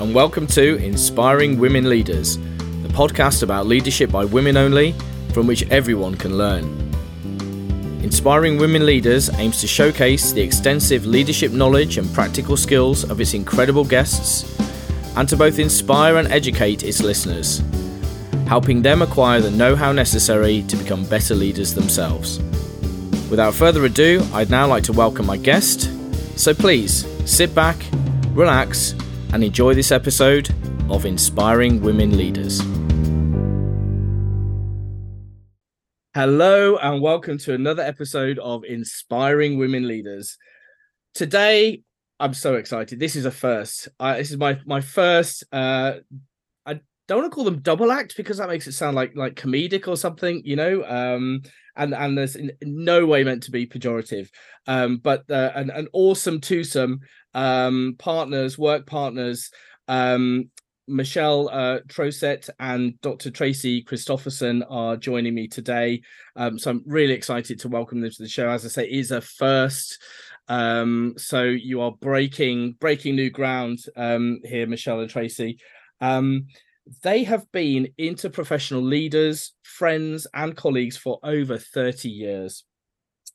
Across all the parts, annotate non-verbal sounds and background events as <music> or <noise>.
and welcome to Inspiring Women Leaders, the podcast about leadership by women only, from which everyone can learn. Inspiring Women Leaders aims to showcase the extensive leadership knowledge and practical skills of its incredible guests, and to both inspire and educate its listeners, helping them acquire the know how necessary to become better leaders themselves. Without further ado, I'd now like to welcome my guest. So please sit back, relax, and enjoy this episode of Inspiring Women Leaders. Hello, and welcome to another episode of Inspiring Women Leaders. Today, I'm so excited. This is a first. Uh, this is my my first. Uh, I don't want to call them double act because that makes it sound like like comedic or something, you know. Um, and and there's in no way meant to be pejorative. Um, but uh, an an awesome twosome um, partners, work partners, um, Michelle uh, Troseth and Dr. Tracy Christopherson are joining me today. Um, so I'm really excited to welcome them to the show. As I say, is a first. Um, so you are breaking breaking new ground um, here, Michelle and Tracy. Um, they have been interprofessional leaders, friends, and colleagues for over 30 years.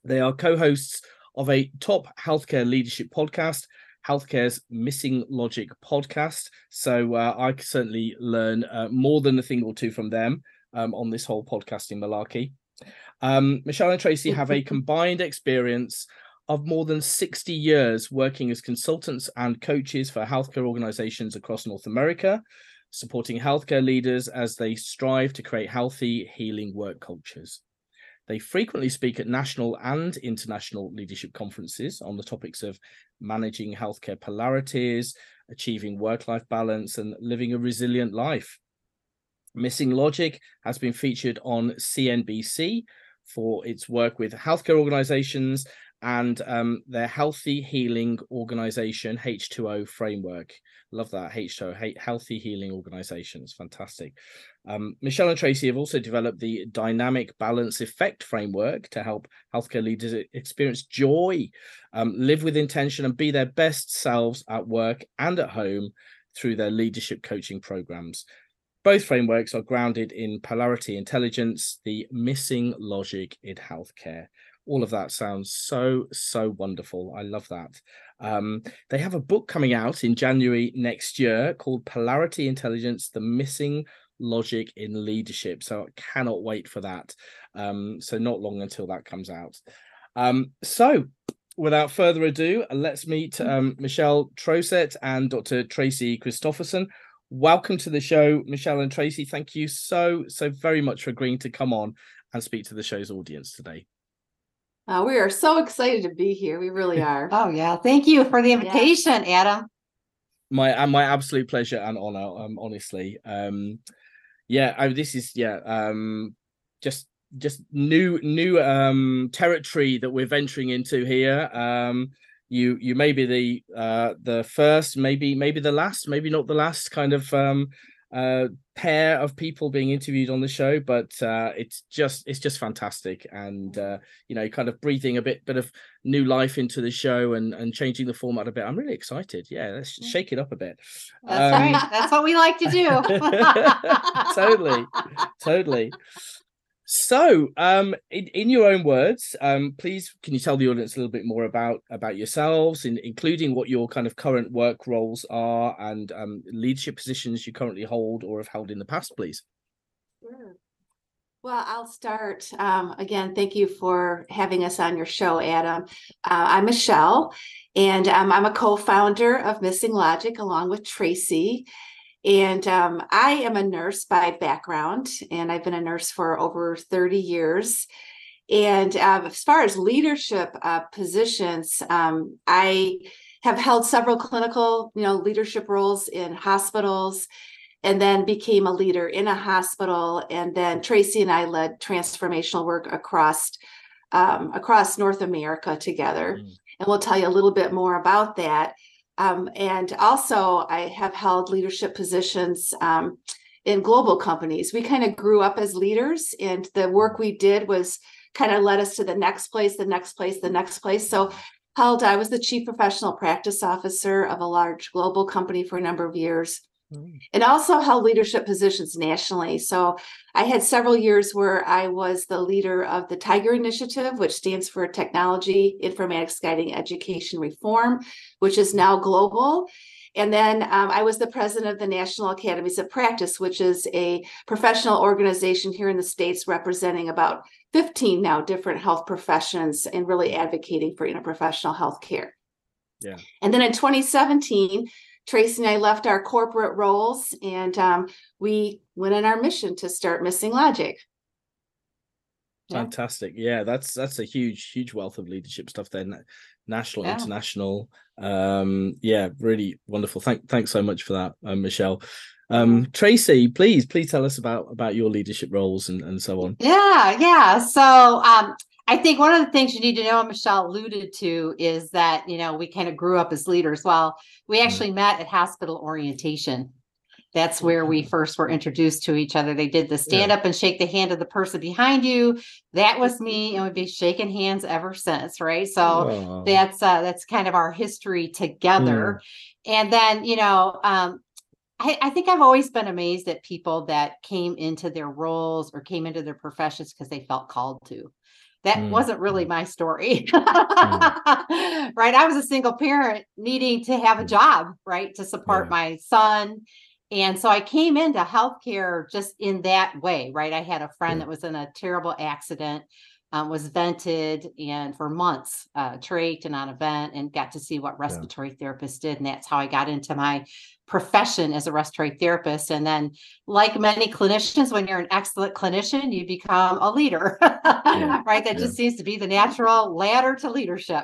They are co hosts of a top healthcare leadership podcast Healthcare's Missing Logic podcast. So uh, I certainly learn uh, more than a thing or two from them um, on this whole podcasting malarkey. Um, Michelle and Tracy have a <laughs> combined experience of more than 60 years working as consultants and coaches for healthcare organizations across North America, supporting healthcare leaders as they strive to create healthy, healing work cultures. They frequently speak at national and international leadership conferences on the topics of managing healthcare polarities, achieving work life balance, and living a resilient life. Missing Logic has been featured on CNBC for its work with healthcare organizations and um, their Healthy Healing Organization H2O framework. Love that H2O, Healthy Healing Organizations. Fantastic. Um, Michelle and Tracy have also developed the Dynamic Balance Effect framework to help healthcare leaders experience joy, um, live with intention, and be their best selves at work and at home through their leadership coaching programs. Both frameworks are grounded in polarity intelligence, the missing logic in healthcare all of that sounds so so wonderful. I love that. Um, they have a book coming out in january next year called polarity intelligence the missing logic in leadership. So i cannot wait for that. Um, so not long until that comes out. Um, so without further ado let's meet um, michelle troseth and dr tracy christopherson. Welcome to the show michelle and tracy. Thank you so so very much for agreeing to come on and speak to the show's audience today uh, we are so excited to be here. We really <laughs> are. oh yeah, thank you for the invitation, yeah. Adam. My and my absolute pleasure and honor. Um, honestly, um, yeah, I, this is yeah, um, just just new new um territory that we're venturing into here. Um, you you may be the uh the first, maybe maybe the last, maybe not the last kind of um uh, pair of people being interviewed on the show, but uh, it's just it's just fantastic, and uh, you know, kind of breathing a bit bit of new life into the show and and changing the format a bit. I'm really excited. Yeah, let's shake it up a bit. That's um, right. That's what we like to do. <laughs> totally, <laughs> totally. So, um, in, in your own words, um, please can you tell the audience a little bit more about about yourselves, in, including what your kind of current work roles are and um, leadership positions you currently hold or have held in the past, please. Well, I'll start. Um, again, thank you for having us on your show, Adam. Uh, I'm Michelle, and um, I'm a co-founder of Missing Logic along with Tracy. And um, I am a nurse by background, and I've been a nurse for over 30 years. And uh, as far as leadership uh, positions, um, I have held several clinical, you know, leadership roles in hospitals, and then became a leader in a hospital. And then Tracy and I led transformational work across um, across North America together. Mm. And we'll tell you a little bit more about that. Um, and also, I have held leadership positions um, in global companies. We kind of grew up as leaders, and the work we did was kind of led us to the next place, the next place, the next place. So held, I was the chief professional practice officer of a large global company for a number of years and also held leadership positions nationally. So I had several years where I was the leader of the Tiger Initiative, which stands for Technology Informatics Guiding Education Reform, which is now global. And then um, I was the president of the National Academies of Practice, which is a professional organization here in the States representing about 15 now different health professions and really advocating for interprofessional health care. Yeah. And then in 2017, Tracy and I left our corporate roles and um, we went on our mission to start Missing Logic. Yeah. Fantastic. Yeah, that's that's a huge, huge wealth of leadership stuff there. National, Yeah. international. Um, yeah, really wonderful. Thank thanks so much for that, um, Michelle. Um, Tracy, please, please tell us about about your leadership roles and, and so on. Yeah, yeah. So um, I think one of the things you need to know, and Michelle alluded to, is that you know we kind of grew up as leaders. Well, we actually met at hospital orientation. That's where we first were introduced to each other. They did the stand up and shake the hand of the person behind you. That was me, <laughs> and we've been shaking hands ever since, right? So Oh, that's uh that's kind of our history together and then you know um I, I think I've always been amazed at people that came into their roles or came into their professions because they felt called to. That Mm, wasn't really my story. <laughs> Mm. right. I was a single parent needing to have a Mm. job, right, to support Yeah. my son. And so I came into healthcare just in that way, right? I had a friend Yeah. that was in a terrible accident um, was vented and for months uh, trached and on a vent and got to see what respiratory therapists did. And that's how I got into my profession as a respiratory therapist. And then, like many clinicians, when you're an excellent clinician, you become a leader, <laughs> right? That yeah. just seems to be the natural ladder to leadership.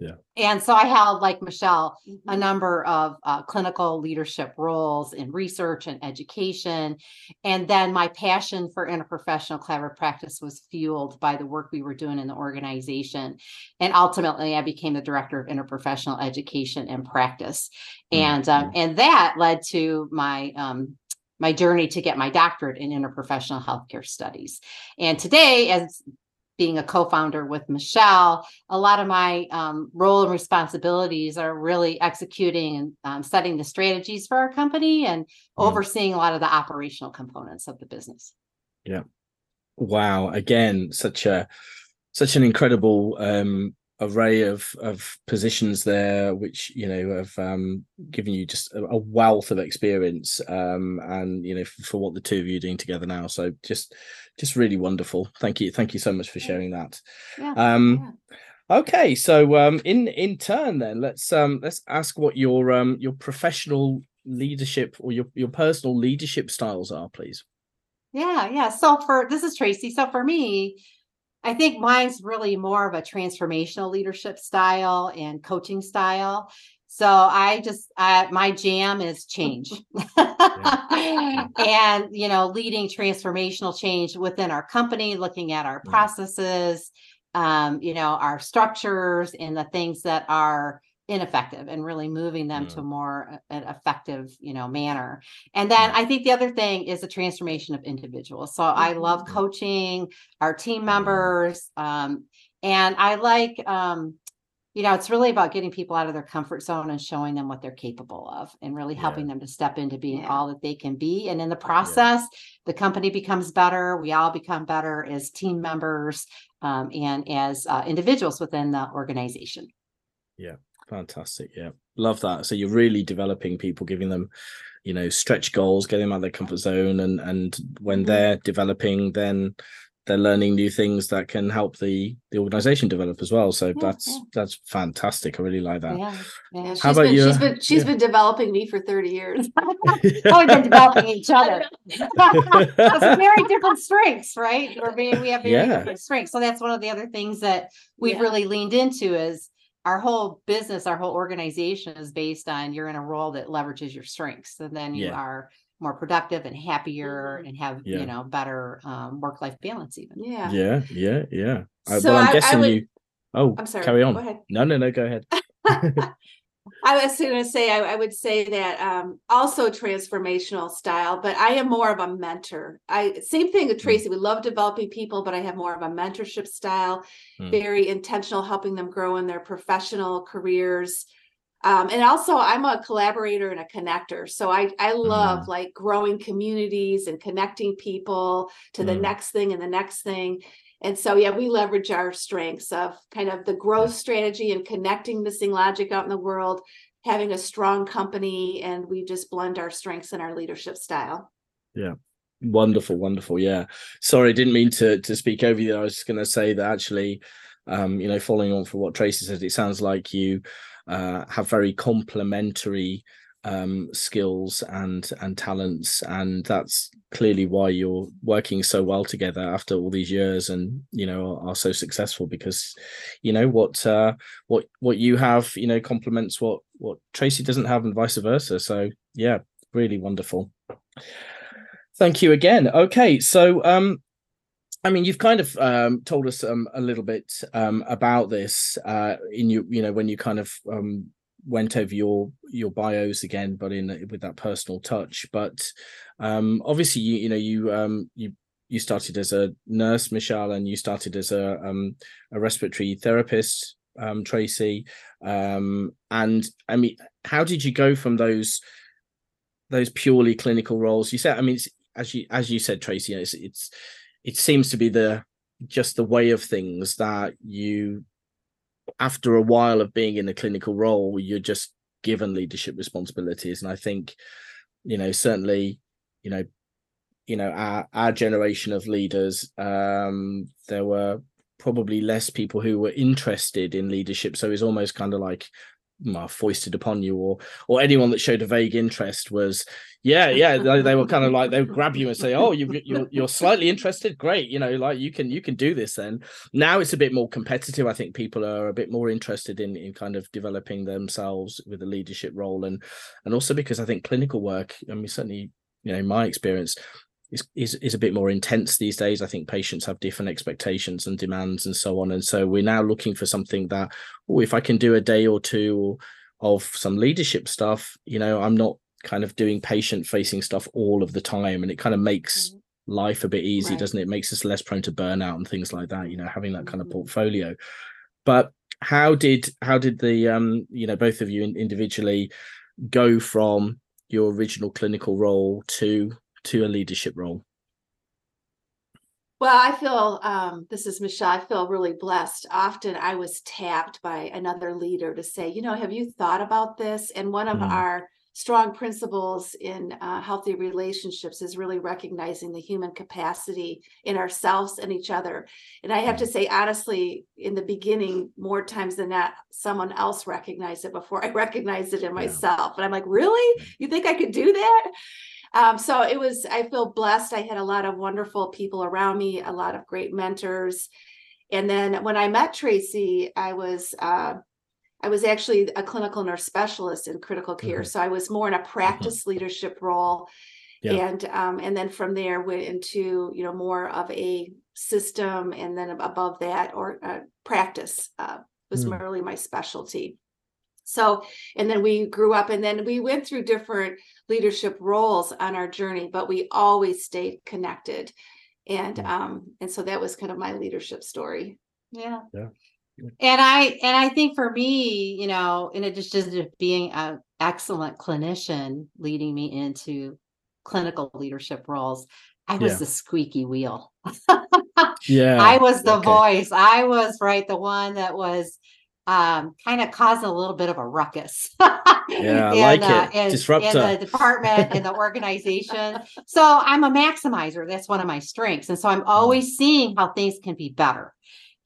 Yeah. And so I held, like Michelle, a Mhm. number of uh, clinical leadership roles in research and education. And then my passion for interprofessional collaborative practice was fueled by the work we were doing in the organization. And ultimately, I became the director of interprofessional education and practice. And um, and that led to my um, my journey to get my doctorate in interprofessional healthcare studies. And today, as being a co-founder with Michelle, a lot of my um, role and responsibilities are really executing and um, setting the strategies for our company and Mm. overseeing a lot of the operational components of the business. Yeah. Wow again such a such an incredible um array of of positions there which you know have um given you just a, a wealth of experience um and you know for, for what the two of you are doing together now. So just just really wonderful. Thank you. Thank you so much for sharing that. Yeah, um okay. So um in in turn then let's um let's ask what your um your professional leadership or your your personal leadership styles are please. Yeah, yeah. So for this is Tracy. So for me, I think mine's really more of a transformational leadership style and coaching style. So I just uh, my jam is change. <laughs> <laughs> and you know, leading transformational change within our company, looking at our processes, um, you know, our structures and the things that are ineffective and really moving them to Mm. more uh, an effective, you know, manner. And then Mm. I think the other thing is the transformation of individuals. So I love Mhm. coaching our team members. Um, and I like, um, you know, it's really about getting people out of their comfort zone and showing them what they're capable of and really Yeah. helping them to step into being Yeah. all that they can be. And in the process, the company becomes better. We all become better as team members um, and as uh, individuals within the organization. Fantastic. Yeah. Love that. So you're really developing people, giving them, you know, stretch goals, getting them out of their comfort zone. And and when Mhm. they're developing, then they're learning new things that can help the the organization develop as well. So Yeah, that's yeah. that's fantastic. I really like that. Yeah. Yeah, yeah. she's How about been, you? she's been she's Yeah. been developing me for 30 years. Oh, <laughs> <laughs> we've been developing each <laughs> other. That's very different strengths, right? We're being, we have very Yeah. different strengths. So that's one of the other things that we've Yeah. really leaned into is our whole business, our whole organization is based on you're in a role that leverages your strengths. And then you Yeah. are more productive and happier Mhm. and have, Yeah. you know, better um, work-life balance even. Yeah. yeah. Yeah. Yeah. I, So well, I'm I- I guessing would- you. Oh, I'm sorry. carry on. Go ahead. No, no, no. Go ahead. <laughs> <laughs> I was going to say, I, I, would say that um, also transformational style, but I am more of a mentor. I same thing with hmm. Tracy. Mm. We love developing people, but I have more of a mentorship style, mm. very intentional, helping them grow in their professional careers. Um, and also, I'm a collaborator and a connector. So I I love mm. like growing communities and connecting people to the hmm. next thing and the next thing. And so, yeah, we leverage our strengths of kind of the growth strategy and connecting missing logic out in the world, having a strong company, and we just blend our strengths and our leadership style. Yeah. Wonderful, wonderful. Yeah. Sorry, I didn't mean to to speak over you. I was just going to say that actually, um, you know, following on from what Tracy said, it sounds like you uh, have very complementary um, skills and and talents and that's clearly why you're working so well together after all these years and you know are, are so successful because you know what uh what what you have you know complements what what tracy doesn't have and vice versa. So yeah really wonderful. Thank you again. Okay so um I mean, you've kind of um, told us um, a little bit um, about this uh, in you, you know, when you kind of um, went over your your bios again, but in with that personal touch. But um, obviously, you you know you um, you you started as a nurse, Michelle, and you started as a um, a respiratory therapist, um, Tracy. Um, and I mean, how did you go from those those purely clinical roles? You said, I mean, as you as you said, Tracy, it's, it's it seems to be the just the way of things that you after a while of being in a clinical role, you're just given leadership responsibilities. And I think, you know, certainly, you know, you know, our our generation of leaders, um, there were probably less people who were interested in leadership. So it's almost kind of like well, foisted upon you or or anyone that showed a vague interest was yeah yeah they, they were kind of like they would grab you and say oh you you're, you're slightly interested great you know like you can you can do this then. Now it's a bit more competitive. I think people are a bit more interested in in kind of developing themselves with a leadership role and and also because i think clinical work i mean certainly you know my experience is, is is a bit more intense these days. I think patients have different expectations and demands and so on. And so we're now looking for something that, oh, if I can do a day or two of some leadership stuff, you know, I'm not kind of doing patient facing stuff all of the time. And it kind of makes mm-hmm. life a bit easy, right. doesn't it? it? Makes us less prone to burnout and things like that, you know, having that kind of mm-hmm. portfolio. But how did how did the um, you know, both of you individually go from your original clinical role to to a leadership role? Well, I feel um, this is Michelle. I feel really blessed. Often I was tapped by another leader to say, you know, have you thought about this? And one of mm. our strong principles in uh, healthy relationships is really recognizing the human capacity in ourselves and each other. And I have to mm. say, honestly, in the beginning, more times than not, someone else recognized it before I <laughs> recognized it in myself. And I'm like, really? You think I could do that? Um, so it was, I feel blessed. I had a lot of wonderful people around me, a lot of great mentors. And then when I met Tracy, I was, uh, I was actually a clinical nurse specialist in critical care. Mm-hmm. So I was more in a mm-hmm. practice mm-hmm. leadership role. Yeah. And um, and then from there went into you know more of a system, and then above that or uh, practice uh, was mm. really my specialty. So, and then we grew up and then we went through different leadership roles on our journey, but we always stayed connected. And mm. um, and so that was kind of my leadership story. Yeah. Yeah. And I and I think for me, you know, in addition to being an excellent clinician leading me into clinical leadership roles, I was yeah. the squeaky wheel. <laughs> yeah. I was the okay. voice. I was right the one that was um, kind of caused a little bit of a ruckus. <laughs> yeah, I like uh, it. In, Disruptor. In the department and the organization. So I'm a maximizer. That's one of my strengths. And so I'm mm. always seeing how things can be better.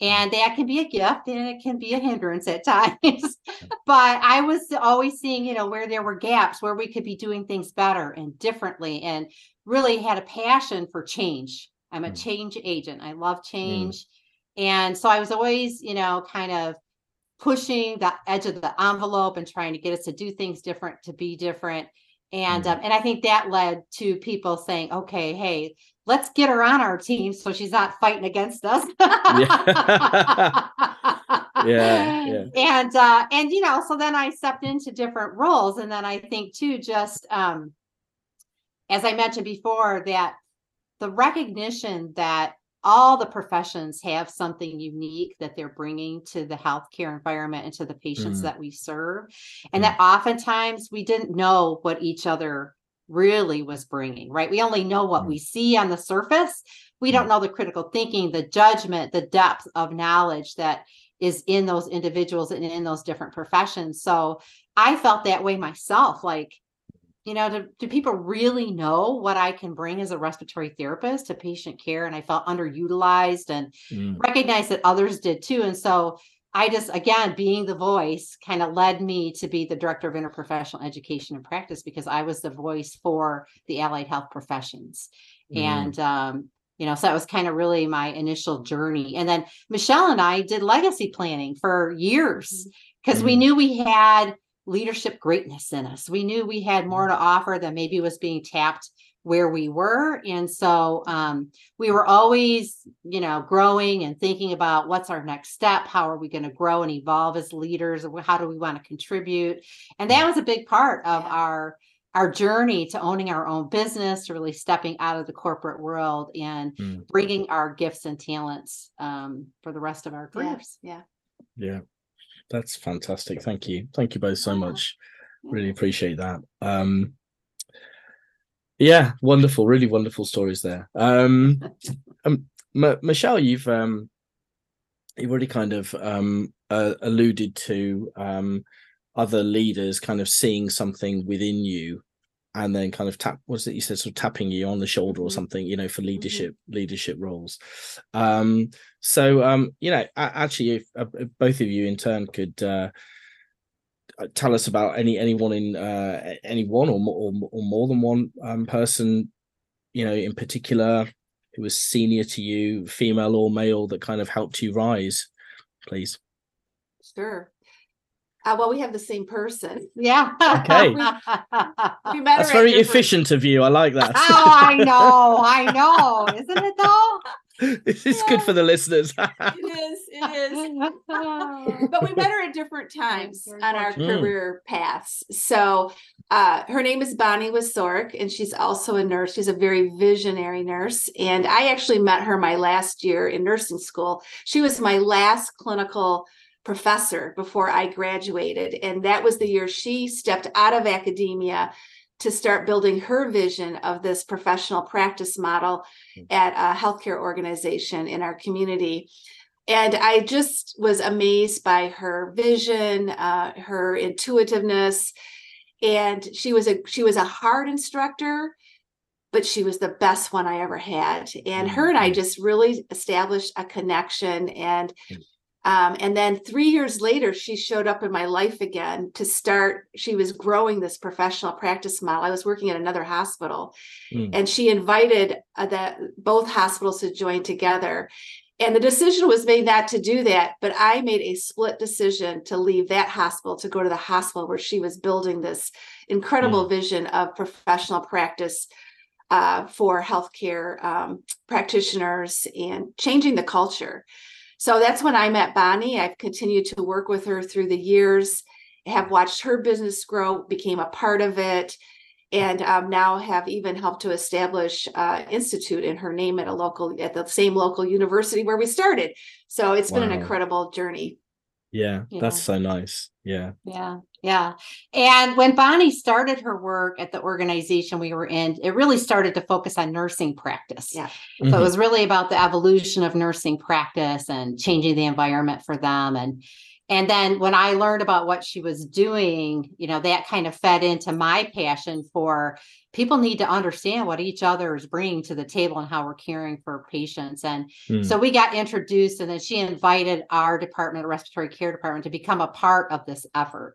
And that can be a gift and it can be a hindrance at <laughs> times. but I was always seeing, you know, where there were gaps, where we could be doing things better and differently, and really had a passion for change. I'm a mm. change agent. I love mm. change. Mm. And so I was always, you know, kind of pushing the edge of the envelope and trying to get us to do things different, to be different. And mm. um, and I think that led to people saying, okay, hey, let's get her on our team so she's not fighting against us. yeah. <laughs> Yeah, yeah. And uh, and you know, so then I stepped into different roles, and then I think too, just um, as I mentioned before, that the recognition that all the professions have something unique that they're bringing to the healthcare environment and to the patients Mm. that we serve, and Mm. that oftentimes we didn't know what each other really was bringing. Right? We only know what Mm. we see on the surface. We don't know the critical thinking, the judgment, the depth of knowledge that is in those individuals and in those different professions. So I felt that way myself. Like, you know, do, do people really know what I can bring as a respiratory therapist to patient care? And I felt underutilized and Mm. recognized that others did too. And so I just, again, being the voice kind of led me to be the director of interprofessional education and practice because I was the voice for the allied health professions. Mm. And, um, you know, so that was kind of really my initial journey. And then Michelle and I did legacy planning for years because we Mm. knew we had leadership greatness in us. We knew we had more to offer than maybe was being tapped where we were. And so um, we were always, you know, growing and thinking about what's our next step? How are we going to grow and evolve as leaders? How do we want to contribute? And that was a big part of Yeah. our our journey to owning our own business, to really stepping out of the corporate world and Mm. bringing our gifts and talents um, for the rest of our Yeah, careers. yeah. Yeah. That's fantastic. Thank you. Thank you both so much. Really appreciate that. Um yeah, wonderful, really wonderful stories there. Um, um M- Michelle, you've um you've already kind of um uh, alluded to um other leaders kind of seeing something within you and then kind of tap what's it you said sort of tapping you on the shoulder or Mhm. something you know for leadership leadership roles um so um you know actually if, uh, if both of you in turn could uh uh, tell us about any anyone in uh any one or more or, or more than one um person you know in particular who was senior to you female or male that kind of helped you rise please Sure. Uh, well, we have the same person. Yeah. Okay. <laughs> We met that's very different- efficient of you i like that oh, I <laughs> know, I know, isn't it though? this is good for the listeners It is. It is. but we met her at different times very on our. Mm. career paths. So uh, her name is Bonnie Wesorick, and she's also a nurse. She's a very visionary nurse. And I actually met her my last year in nursing school. She was my last clinical professor before I graduated. And that was the year she stepped out of academia to start building her vision of this professional practice model at a healthcare organization in our community and I just was amazed by her vision, uh, her intuitiveness, and she was a she was a hard instructor, but she was the best one I ever had. And her and I Mhm. just really established a connection. And. Um, and then three years later, she showed up in my life again to start. She was growing this professional practice model. I was working at another hospital, Mm. and she invited uh, that both hospitals to join together. And the decision was made not to do that, but I made a split decision to leave that hospital to go to the hospital where she was building this incredible vision of professional practice uh, for healthcare um, practitioners and changing the culture. So that's when I met Bonnie. I've continued to work with her through the years, have watched her business grow, became a part of it, and um, now have even helped to establish uh, institute in her name at a local at the same local university where we started. So it's been an incredible journey. Yeah that's so nice yeah Yeah, yeah. And when Bonnie started her work at the organization we were in, it really started to focus on nursing practice. Yeah. So it mm-hmm. was really about the evolution of nursing practice and changing the environment for them. And and then when I learned about what she was doing, you know, that kind of fed into my passion for people need to understand what each other is bringing to the table and how we're caring for patients. And Mm. so we got introduced, and then she invited our department, respiratory care department, to become a part of this effort.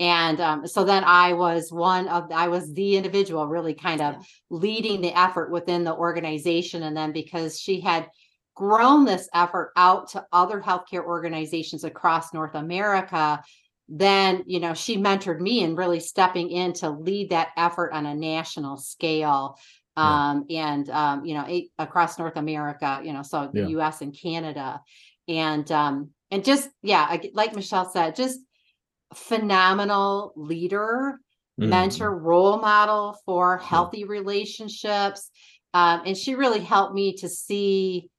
And um, so then I was one of, I was the individual really kind of Yeah. leading the effort within the organization. And then because she had grown this effort out to other healthcare organizations across North America, then, you know, she mentored me in really stepping in to lead that effort on a national scale. Yeah. Um, and, um, you know, a- across North America, you know, so the Yeah. US and Canada. and um and just yeah like michelle said just phenomenal leader Mm. mentor role model for healthy relationships um, and she really helped me to see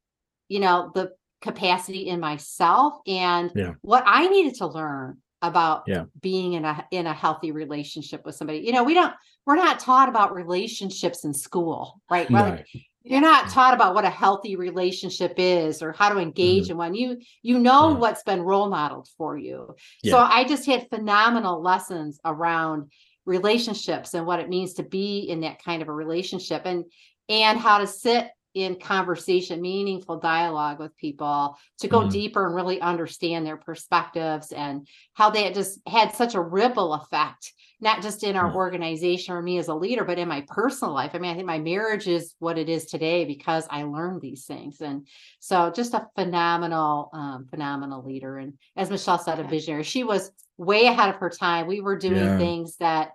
you know the capacity in myself and Yeah. what i needed to learn about Yeah. being in a in a healthy relationship with somebody you know we don't we're not taught about relationships in school right No. like, you're not taught about what a healthy relationship is or how to engage in one you you know Mhm. what's been role modeled for you Yeah. so i just had phenomenal lessons around relationships and what it means to be in that kind of a relationship and and how to sit in conversation meaningful dialogue with people to go Mhm. deeper and really understand their perspectives and how they just had such a ripple effect not just in our Yeah. organization or me as a leader but in my personal life i mean i think my marriage is what it is today because i learned these things and so just a phenomenal um, phenomenal leader and as michelle said a visionary she was way ahead of her time we were doing Yeah. things that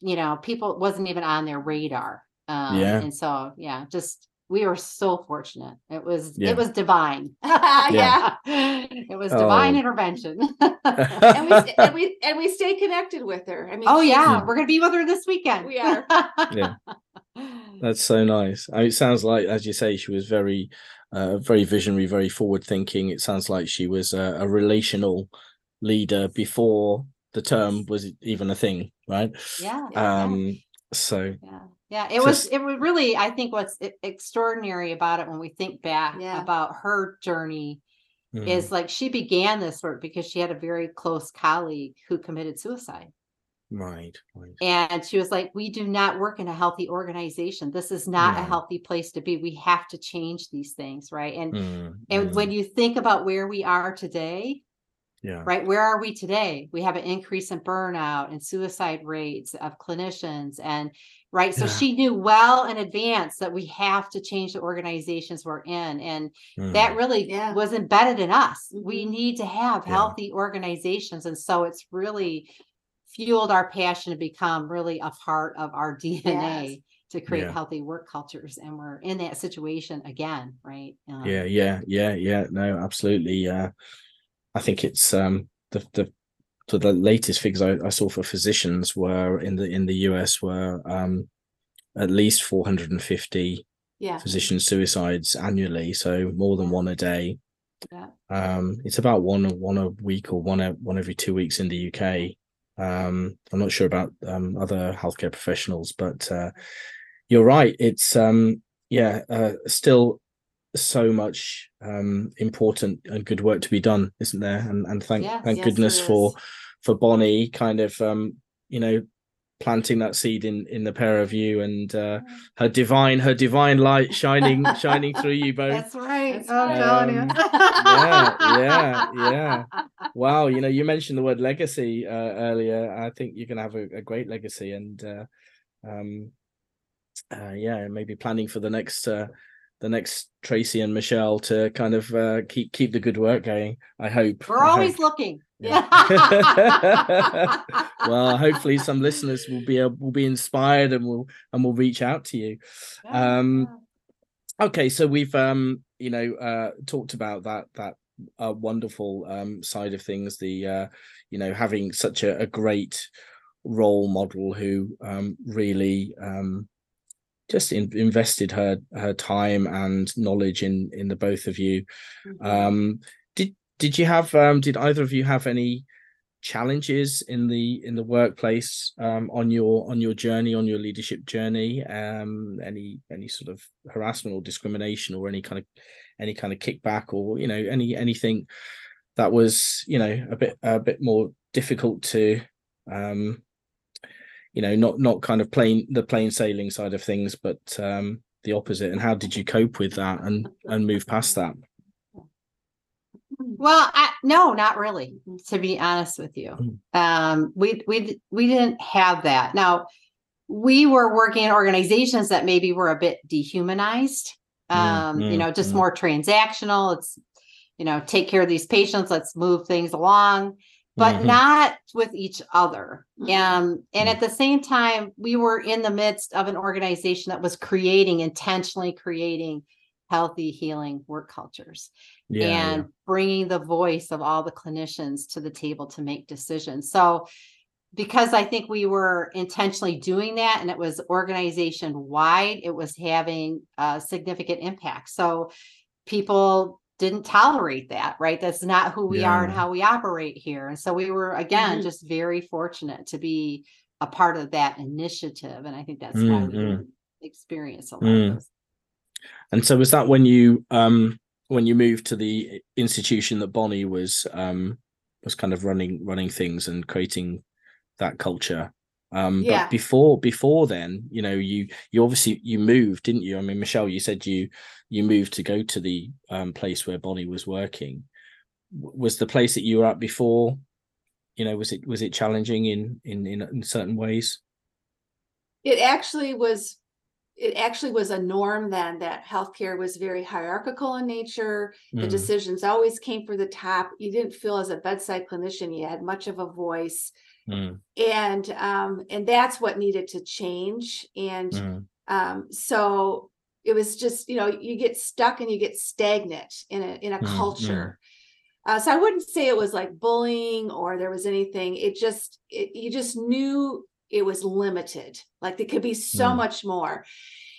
you know people wasn't even on their radar um, Yeah. and so yeah just we were so fortunate it was Yeah. it was divine <laughs> yeah. it was divine Oh. intervention <laughs> and we and we and we stay connected with her. I mean, oh she's- yeah we're gonna be with her this weekend We are. Yeah. <laughs> That's so nice. I mean, it sounds like, as you say, she was very, uh, very visionary, very forward thinking. It sounds like she was a, a relational leader before the term was even a thing, right? yeah yeah. Um. So Yeah, yeah, it was, it was really, I think what's extraordinary about it when we think back Yeah. about her journey mm, is like she began this work because she had a very close colleague who committed suicide. right, right. And she was like, We do not work in a healthy organization. This is not a healthy place to be. We have to change these things, right? And Mm, and mm, when you think about where we are today, yeah, right where are we today we have an increase in burnout and suicide rates of clinicians and right so Yeah. she knew well in advance that we have to change the organizations we're in and that mm, really Yeah. was embedded in us we Mhm. need to have Yeah. healthy organizations and so it's really fueled our passion to become really a part of our dna to create Yeah. healthy work cultures and we're in that situation again right Um, yeah, yeah, yeah, yeah. No, absolutely. Uh, I think it's um the the so the latest figures I, I saw for physicians were in the in the US were um at least 450 Yeah. physician suicides annually, so more than one a day. Yeah. Um, it's about one one a week or one a, one every two weeks in the UK. Um, I'm not sure about um, other healthcare professionals, but uh, you're right. It's um, yeah, uh, still so much um, important and good work to be done, isn't there? And and thank Yes, thank yes, goodness for for Bonnie, kind of um, you know planting that seed in in the pair of you and uh, her divine her divine light shining <laughs> shining through you both. that's right That's i'm right. Um, <laughs> yeah, yeah, yeah. Wow, you know, you mentioned the word legacy uh, earlier. I think you're going to have a, a great legacy, and uh, um, uh, yeah, maybe planning for the next uh, the next Tracy and Michelle to kind of uh, keep keep the good work going. I hope. We're I always hope. looking. Yeah. <laughs> <laughs> well, hopefully, some listeners will be able, will be inspired and will and will reach out to you. Um, Okay, so we've um you know uh talked about that that uh, wonderful um side of things, the uh you know having such a, a great role model who um really um just in, invested her her time and knowledge in in the both of you. Mhm. Um did did you have um did either of you have any challenges in the in the workplace um on your on your journey on your leadership journey um any any sort of harassment or discrimination or any kind of any kind of kickback or you know any anything that was you know a bit a bit more difficult to um you know not not kind of plain the plain sailing side of things but um the opposite and how did you cope with that and and move past that Well, I, no, not really. To be honest with you, Mm. um, we we we didn't have that. Now, we were working in organizations that maybe were a bit dehumanized. Mm, Um, you mm, know, just more transactional. It's you know, take care of these patients. Let's move things along, but Mhm. not with each other. Mhm. Um, and at the same time, we were in the midst of an organization that was creating intentionally creating healthy healing work cultures Yeah, yeah. and bringing the voice of all the clinicians to the table to make decisions. So, because I think we were intentionally doing that and it was organization wide, it was having a significant impact. So, people didn't tolerate that, right? That's not who we are and how we operate here. And so, we were again Mhm. just very fortunate to be a part of that initiative. And I think that's why we Mm, mm. didn't experience a lot Mm. of those. And so was that when you um when you moved to the institution that Bonnie was um was kind of running running things and creating that culture. Um Yeah. but before before then, you know, you you obviously you moved, didn't you? I mean, Michelle, you said you you moved to go to the um place where Bonnie was working. W- Was the place that you were at before, you know, was it was it challenging in in in, in certain ways? It actually was, it actually was a norm then that healthcare was very hierarchical in nature. The Mm, decisions always came from the top. You didn't feel as a bedside clinician, you had much of a voice. Mm, And um, and that's what needed to change. And mm, um, so it was just, you know, you get stuck and you get stagnant in a in a Mm, mm. culture. Uh, so I wouldn't say it was like bullying or there was anything. It just it, you just knew it was limited. Like there could be so Mm. much more.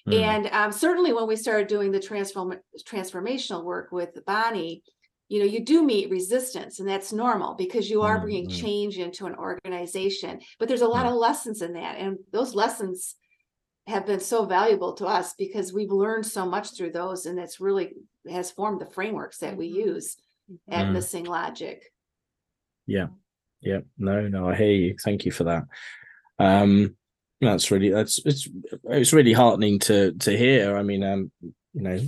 mm, And um, certainly when we started doing the transform transformational work with Bonnie, you know, you do meet resistance, and that's normal because you are bringing mm. change into an organization. But there's a lot of lessons in that, and those lessons have been so valuable to us because we've learned so much through those, and that's really has formed the frameworks that we Mhm. use at Mm. Missing Logic. Yeah, yeah. No, no, I hear you. Thank you for that. Um, that's really that's it's it's really heartening to to hear. I mean, um, you know,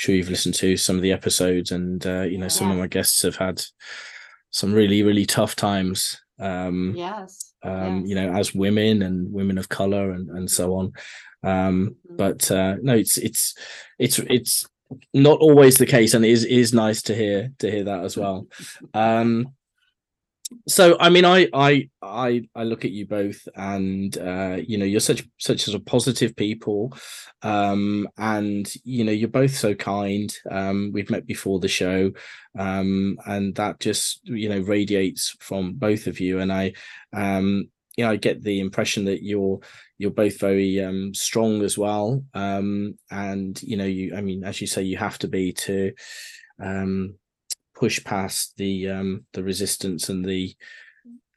sure you've listened to some of the episodes, and uh, you know, some of my guests have had some really really tough times. Um, Yes. um, you know, as women and women of color and and so on. Um, Mhm. but uh, no, it's it's it's it's not always the case, and it is is nice to hear to hear that as well. <laughs> Um, so I mean, I I I I look at you both, and uh, you know, you're such such as a positive people, um, and you know, you're both so kind. Um, we've met before the show, um, and that just you know radiates from both of you, and I, um, you know, I get the impression that you're you're both very um strong as well. Um and you know you i mean as you say you have to be to um push past the um the resistance and the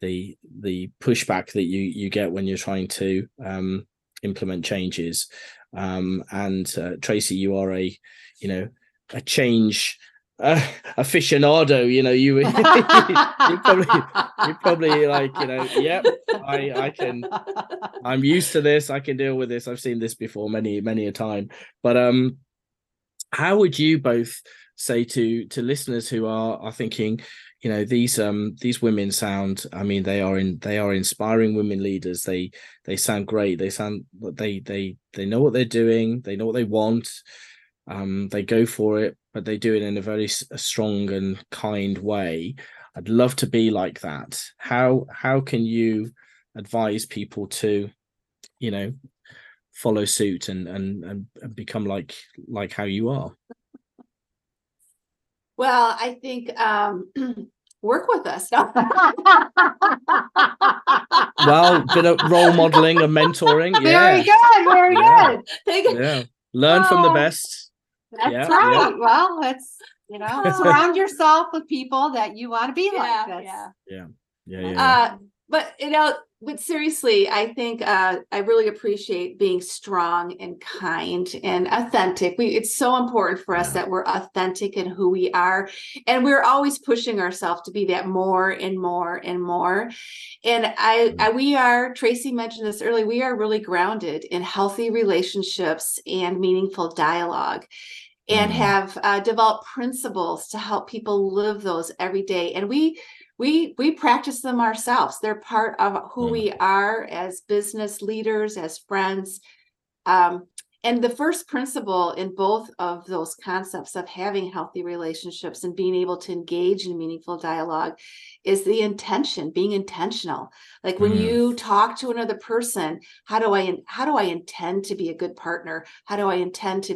the the pushback that you you get when you're trying to um implement changes um and uh, tracy you are a you know a change uh, <laughs> aficionado you know you <laughs> you probably you're probably like you know yep i i can I'm used to this. I can deal with this. I've seen this before many, many a time. But um, how would you both say to to listeners who are are thinking, you know, these um these women sound. I mean, they are in they are inspiring women leaders. They they sound great. They sound they they they know what they're doing. They know what they want. Um, they go for it, but they do it in a very strong and kind way. I'd love to be like that. How how can you advise people to you know follow suit and and, and become like like how you are Well, I think um, <clears throat> work with us. <laughs> Well bit of role modeling and mentoring Very yeah good. Very Yeah. good. Thank you. yeah learn from the Oh. best That's Yeah, right. Well, it's you know, surround yourself with people that you want to be Yeah, like. That's, yeah. yeah yeah, yeah. Uh, but you know, but seriously, I think uh, I really appreciate being strong and kind and authentic. We it's so important for us Yeah. that we're authentic in who we are, and we're always pushing ourselves to be that more and more and more. And I, Mm. I we are Tracy mentioned this earlier. We are really grounded in healthy relationships and meaningful dialogue. And Mm. have uh, developed principles to help people live those every day. And we we we practice them ourselves they're part of who Mm. we are as business leaders as friends um, and the first principle in both of those concepts of having healthy relationships and being able to engage in meaningful dialogue is the intention being intentional like when Mm. you talk to another person how do i how do i intend to be a good partner how do i intend to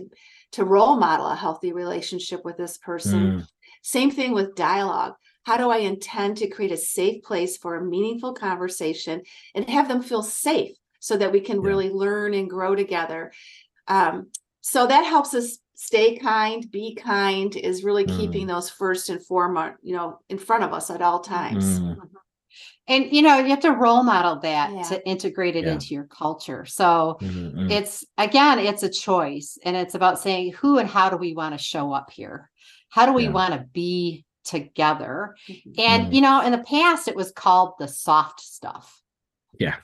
to role model a healthy relationship with this person. Mm. Same thing with dialogue. How do I intend to create a safe place for a meaningful conversation and have them feel safe so that we can Yeah. really learn and grow together? Um, so that helps us stay kind, be kind, is really keeping those first and foremost, you know, in front of us at all times. Mm. And you know, you have to role model that Yeah. to integrate it Yeah. into your culture. So Mm, mm. it's again, it's a choice and it's about saying who and how do we want to show up here? How do we Yeah. want to be together? Mhm. And you know, in the past, it was called the soft stuff. Yeah.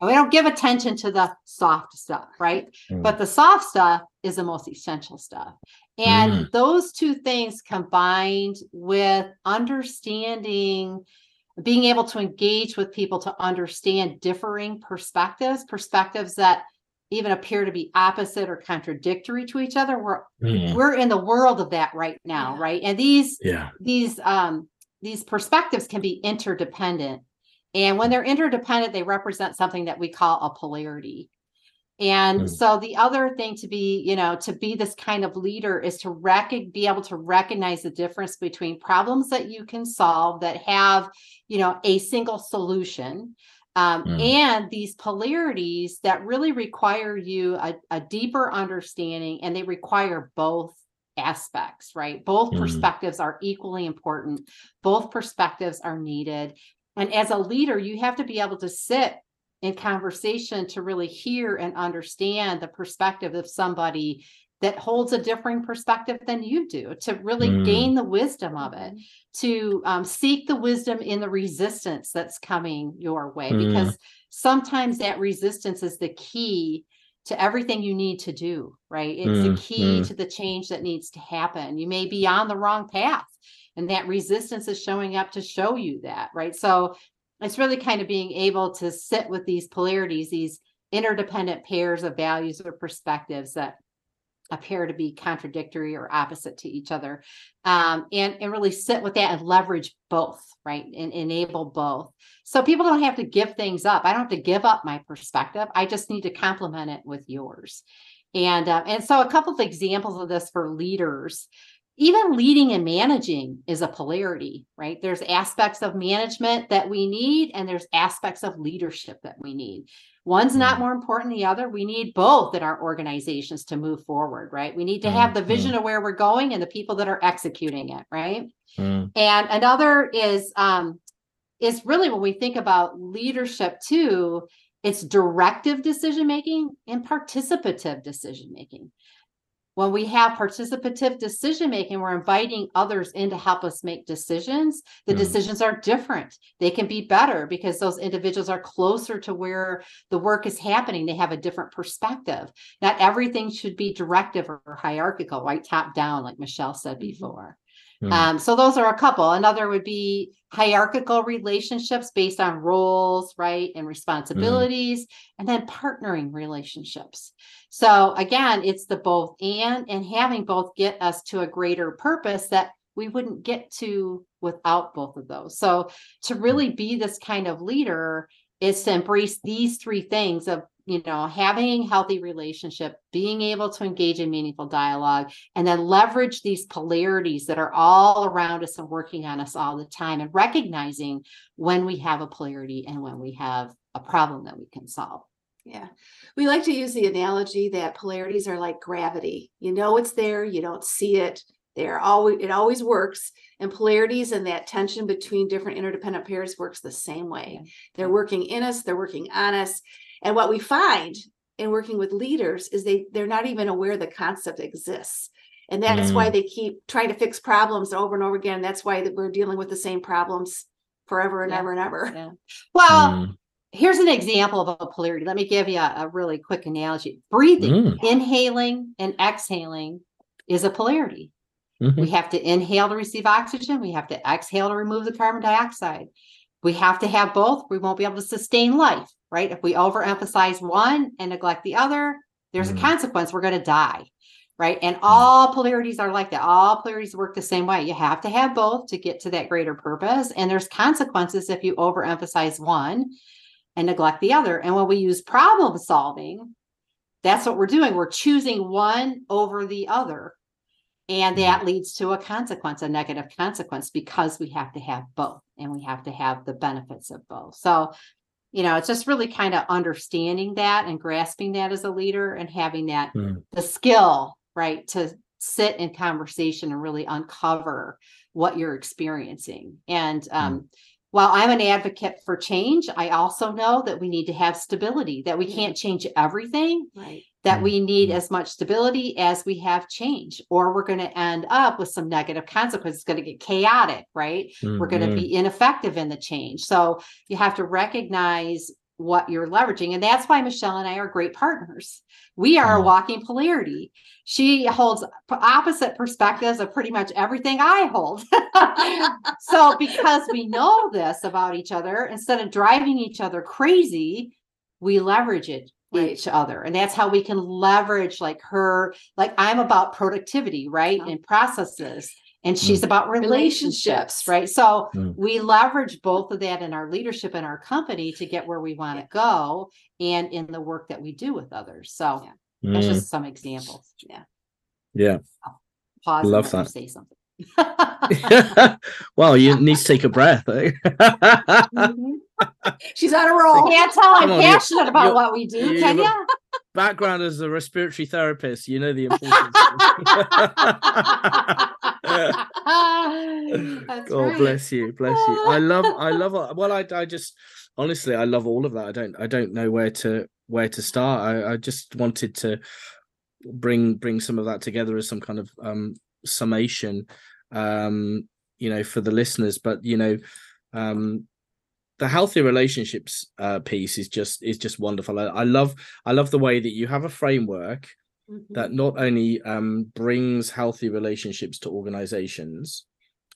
And we don't give attention to the soft stuff, right? Mm. But the soft stuff is the most essential stuff. And Mm. those two things combined with understanding, being able to engage with people to understand differing perspectives, perspectives that even appear to be opposite or contradictory to each other. We're Mm. we're in the world of that right now, Yeah. right? And these yeah. these um these perspectives can be interdependent and when they're interdependent they represent something that we call a polarity and Mm. so the other thing to be you know to be this kind of leader is to rec- be able to recognize the difference between problems that you can solve that have you know a single solution um, Mm. and these polarities that really require you a, a deeper understanding and they require both aspects right both Mm. perspectives are equally important both perspectives are needed and as a leader you have to be able to sit in conversation to really hear and understand the perspective of somebody that holds a differing perspective than you do to really Mm. gain the wisdom of it to um, seek the wisdom in the resistance that's coming your way Mm. because sometimes that resistance is the key to everything you need to do right it's the Mm, key mm. to the change that needs to happen you may be on the wrong path and that resistance is showing up to show you that right so it's really kind of being able to sit with these polarities these interdependent pairs of values or perspectives that appear to be contradictory or opposite to each other um, and and really sit with that and leverage both right and enable both. So people don't have to give things up. I don't have to give up my perspective. I just need to complement it with yours. And uh, and so a couple of examples of this for leaders even leading and managing is a polarity right? There's aspects of management that we need and there's aspects of leadership that we need One's not Mm. more important than the other. We need both in our organizations to move forward, right? We need to have the Mm, vision of where we're going and the people that are executing it, right? Mm. And another is um is really when we think about leadership too, it's directive decision making and participative decision making. When we have participative decision making, we're inviting others in to help us make decisions. The Mm. decisions are different. They can be better because those individuals are closer to where the work is happening. They have a different perspective. Not everything should be directive or hierarchical, right? Top down, like Michelle said Mhm. before. Mm. Um, so those are a couple. Another would be hierarchical relationships based on roles, right, and responsibilities, and then partnering relationships. So again, it's the both and, and having both get us to a greater purpose that we wouldn't get to without both of those. So to really be this kind of leader is to embrace these three things of you know having healthy relationship being able to engage in meaningful dialogue and then leverage these polarities that are all around us and working on us all the time and recognizing when we have a polarity and when we have a problem that we can solve Yeah. We like to use the analogy that polarities are like gravity. You know it's there, you don't see it. They're always it always works. And polarities and that tension between different interdependent pairs works the same way. They're working in us, they're working on us. And what we find in working with leaders is they they're not even aware the concept exists. And that's why they keep trying to fix problems over and over again. That's why that we're dealing with the same problems forever and Yeah. ever and ever. yeah well Mm. here's an example of a polarity let me give you a, a really quick analogy breathing Mm. inhaling and exhaling is a polarity Mhm. We have to inhale to receive oxygen. We have to exhale to remove the carbon dioxide. We have to have both. We won't be able to sustain life, right? If we overemphasize one and neglect the other, there's Mm. a consequence. We're going to die, right? And all polarities are like that. All polarities work the same way. You have to have both to get to that greater purpose. And there's consequences if you overemphasize one and neglect the other. And when we use problem solving, that's what we're doing. We're choosing one over the other. And that leads to a consequence, a negative consequence, because we have to have both and we have to have the benefits of both. So, you know, it's just really kind of understanding that and grasping that as a leader and having that Mm. the skill, right, to sit in conversation and really uncover what you're experiencing. And um, while I'm an advocate for change, I also know that we need to have stability, that we Yeah. can't change everything, Right. that Mm, we need mm. as much stability as we have change, or we're going to end up with some negative consequences. It's going to get chaotic, right? We're going to be ineffective in the change. So you have to recognize what you're leveraging. And that's why Michelle and I are great partners. We are a Mm. walking polarity. She holds opposite perspectives of pretty much everything I hold. <laughs> so because we know this about each other, instead of driving each other crazy, we leverage it Right. each other. And that's how we can leverage like her, like I'm about productivity, right? Yeah. And processes. And she's about relationships, Relationships. right? So Mm. we leverage both of that in our leadership in our company to get where we want to Yeah. go and in the work that we do with others. So Yeah. that's Mm. just some examples. Yeah. yeah. Pause. Love let that. Say something. <laughs> well, you need to take a breath. Eh? Mhm. She's on a roll. Can't tell Come I'm on, you- passionate about you- what we do, you- can you- you? Background as a respiratory therapist, you know the <laughs> importance. <laughs> <laughs> <laughs> God right. bless you, bless you. I love, I love. <laughs> Well, I, I just honestly, I love all of that. I don't, I don't know where to where to start. I, I just wanted to bring bring some of that together as some kind of um summation, um, you know, for the listeners. But you know, um, the healthy relationships uh piece is just is just wonderful. I, I love, I love the way that you have a framework that not only um, brings healthy relationships to organizations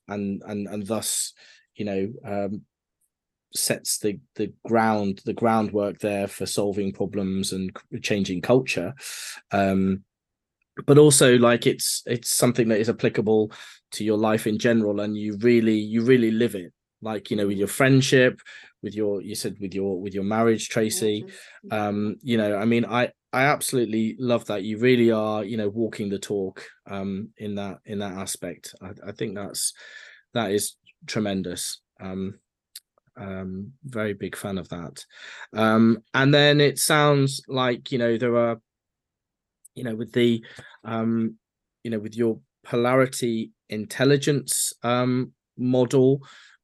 and and and thus you know um, sets the the ground the groundwork there for solving problems and changing culture um but also like it's it's something that is applicable to your life in general and you really you really live it. Like you know with your friendship with your you said with your with your marriage tracy um you know i mean i i absolutely love that you really are you know walking the talk um in that in that aspect. I, I think that's that is tremendous. Um um very big fan of that. Um and then it sounds like you know there are you know with the um you know with your polarity intelligence um model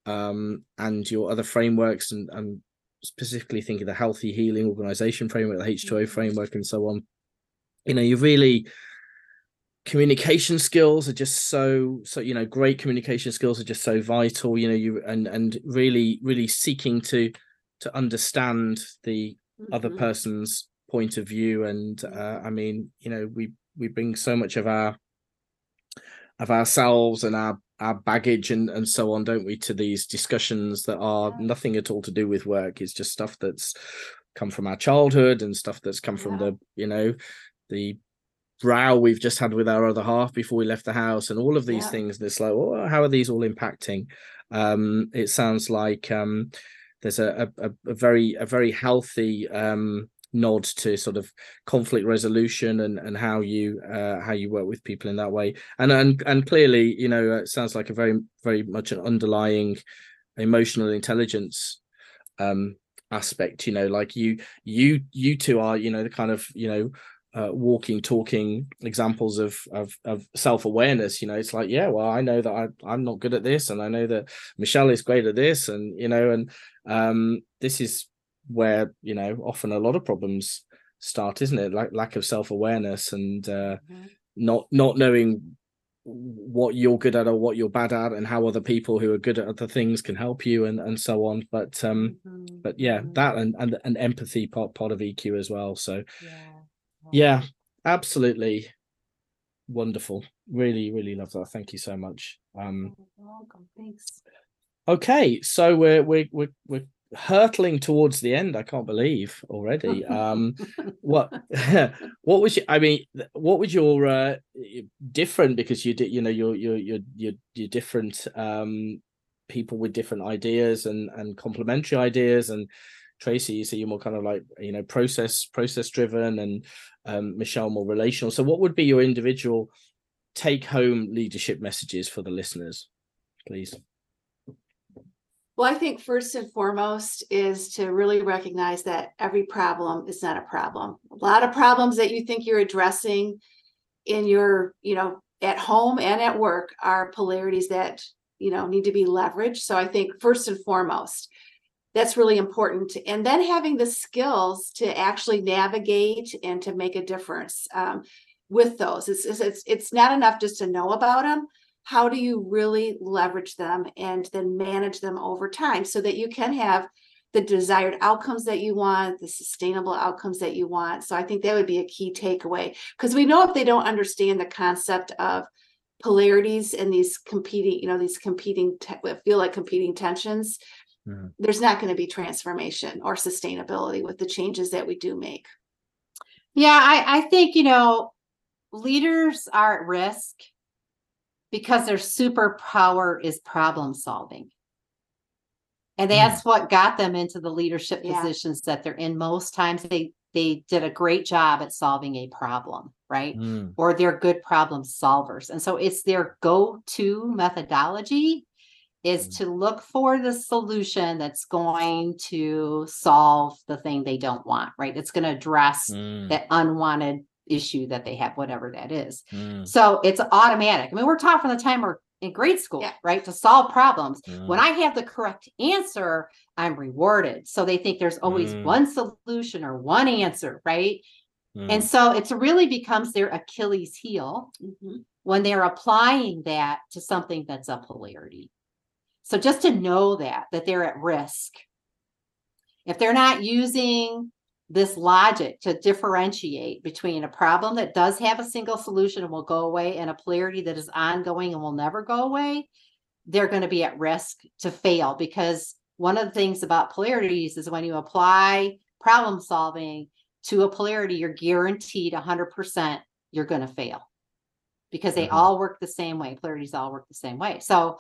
um and your other frameworks and and specifically thinking the healthy healing organization framework the h2o Mhm. framework and so on you know you really communication skills are just so so you know great communication skills are just so vital you know you and and really really seeking to to understand the other Mhm. person's point of view and uh, i mean you know we we bring so much of our of ourselves and our our baggage and and so on don't we to these discussions that are nothing at all to do with work it's just stuff that's come from our childhood and stuff that's come from Yeah. the you know the row we've just had with our other half before we left the house and all of these Yeah. things that's like oh, how are these all impacting um it sounds like um there's a a, a very a very healthy um nod to sort of conflict resolution and and how you uh how you work with people in that way. And and and clearly you know it sounds like a very very much an underlying emotional intelligence um aspect you know like you you you two are you know the kind of you know uh, walking talking examples of of of self-awareness you know. It's like yeah well i know that I, i'm not good at this and i know that michelle is great at this and you know and um this is where you know often a lot of problems start isn't it like lack of self-awareness and uh Mhm. not not knowing what you're good at or what you're bad at and how other people who are good at other things can help you and and so on but um Mhm. but yeah Mhm. that and and, and empathy part part of eq as well so Yeah. yeah absolutely wonderful really really love that thank you so much um welcome. Thanks. okay so we're we're we're, we're hurtling towards the end i can't believe already um what <laughs> what was your, i mean what was your uh different because you did you know you're you're you're you're, different um people with different ideas and and complementary ideas and Tracy, you see you're more kind of like you know process process driven, and um, Michelle more relational. So, what would be your individual take home leadership messages for the listeners, please? Well, I think first and foremost is to really recognize that every problem is not a problem. A lot of problems that you think you're addressing in your, you know, at home and at work are polarities that, you know, need to be leveraged. So I think first and foremost, that's really important. And then having the skills to actually navigate and to make a difference um, with those. It's, it's it's not enough just to know about them how do you really leverage them and then manage them over time so that you can have the desired outcomes that you want, the sustainable outcomes that you want. So I think that would be a key takeaway because we know if they don't understand the concept of polarities and these competing, you know, these competing te- feel like competing tensions, mm-hmm. there's not going to be transformation or sustainability with the changes that we do make. Yeah, I, I think, you know, leaders are at risk because their superpower is problem solving. And hmm. that's mm. what got them into the leadership yeah. positions that they're in. Most times they they did a great job at solving a problem, right? Mm. Or they're good problem solvers. And so it's their go-to methodology is mm. to look for the solution that's going to solve the thing they don't want, right? It's going to address hmm. that unwanted issue that they have, whatever that is. Mm. So it's automatic. I mean, we're taught from the time we're in grade school, yeah. right? To solve problems. Mm. When I have the correct answer, I'm rewarded. So they think there's always mm. one solution or one answer, right? And mm. so it really becomes their Achilles heel mm-hmm. when they're applying that to something that's a polarity. So just to know that, that they're at risk. If they're not using this logic to differentiate between a problem that does have a single solution and will go away and a polarity that is ongoing and will never go away, they're going to be at risk to fail because one of the things about polarities is when you apply problem solving to a polarity, you're guaranteed 100% you're going to fail because they mm-hmm. all work the same way. Polarities all work the same way. So,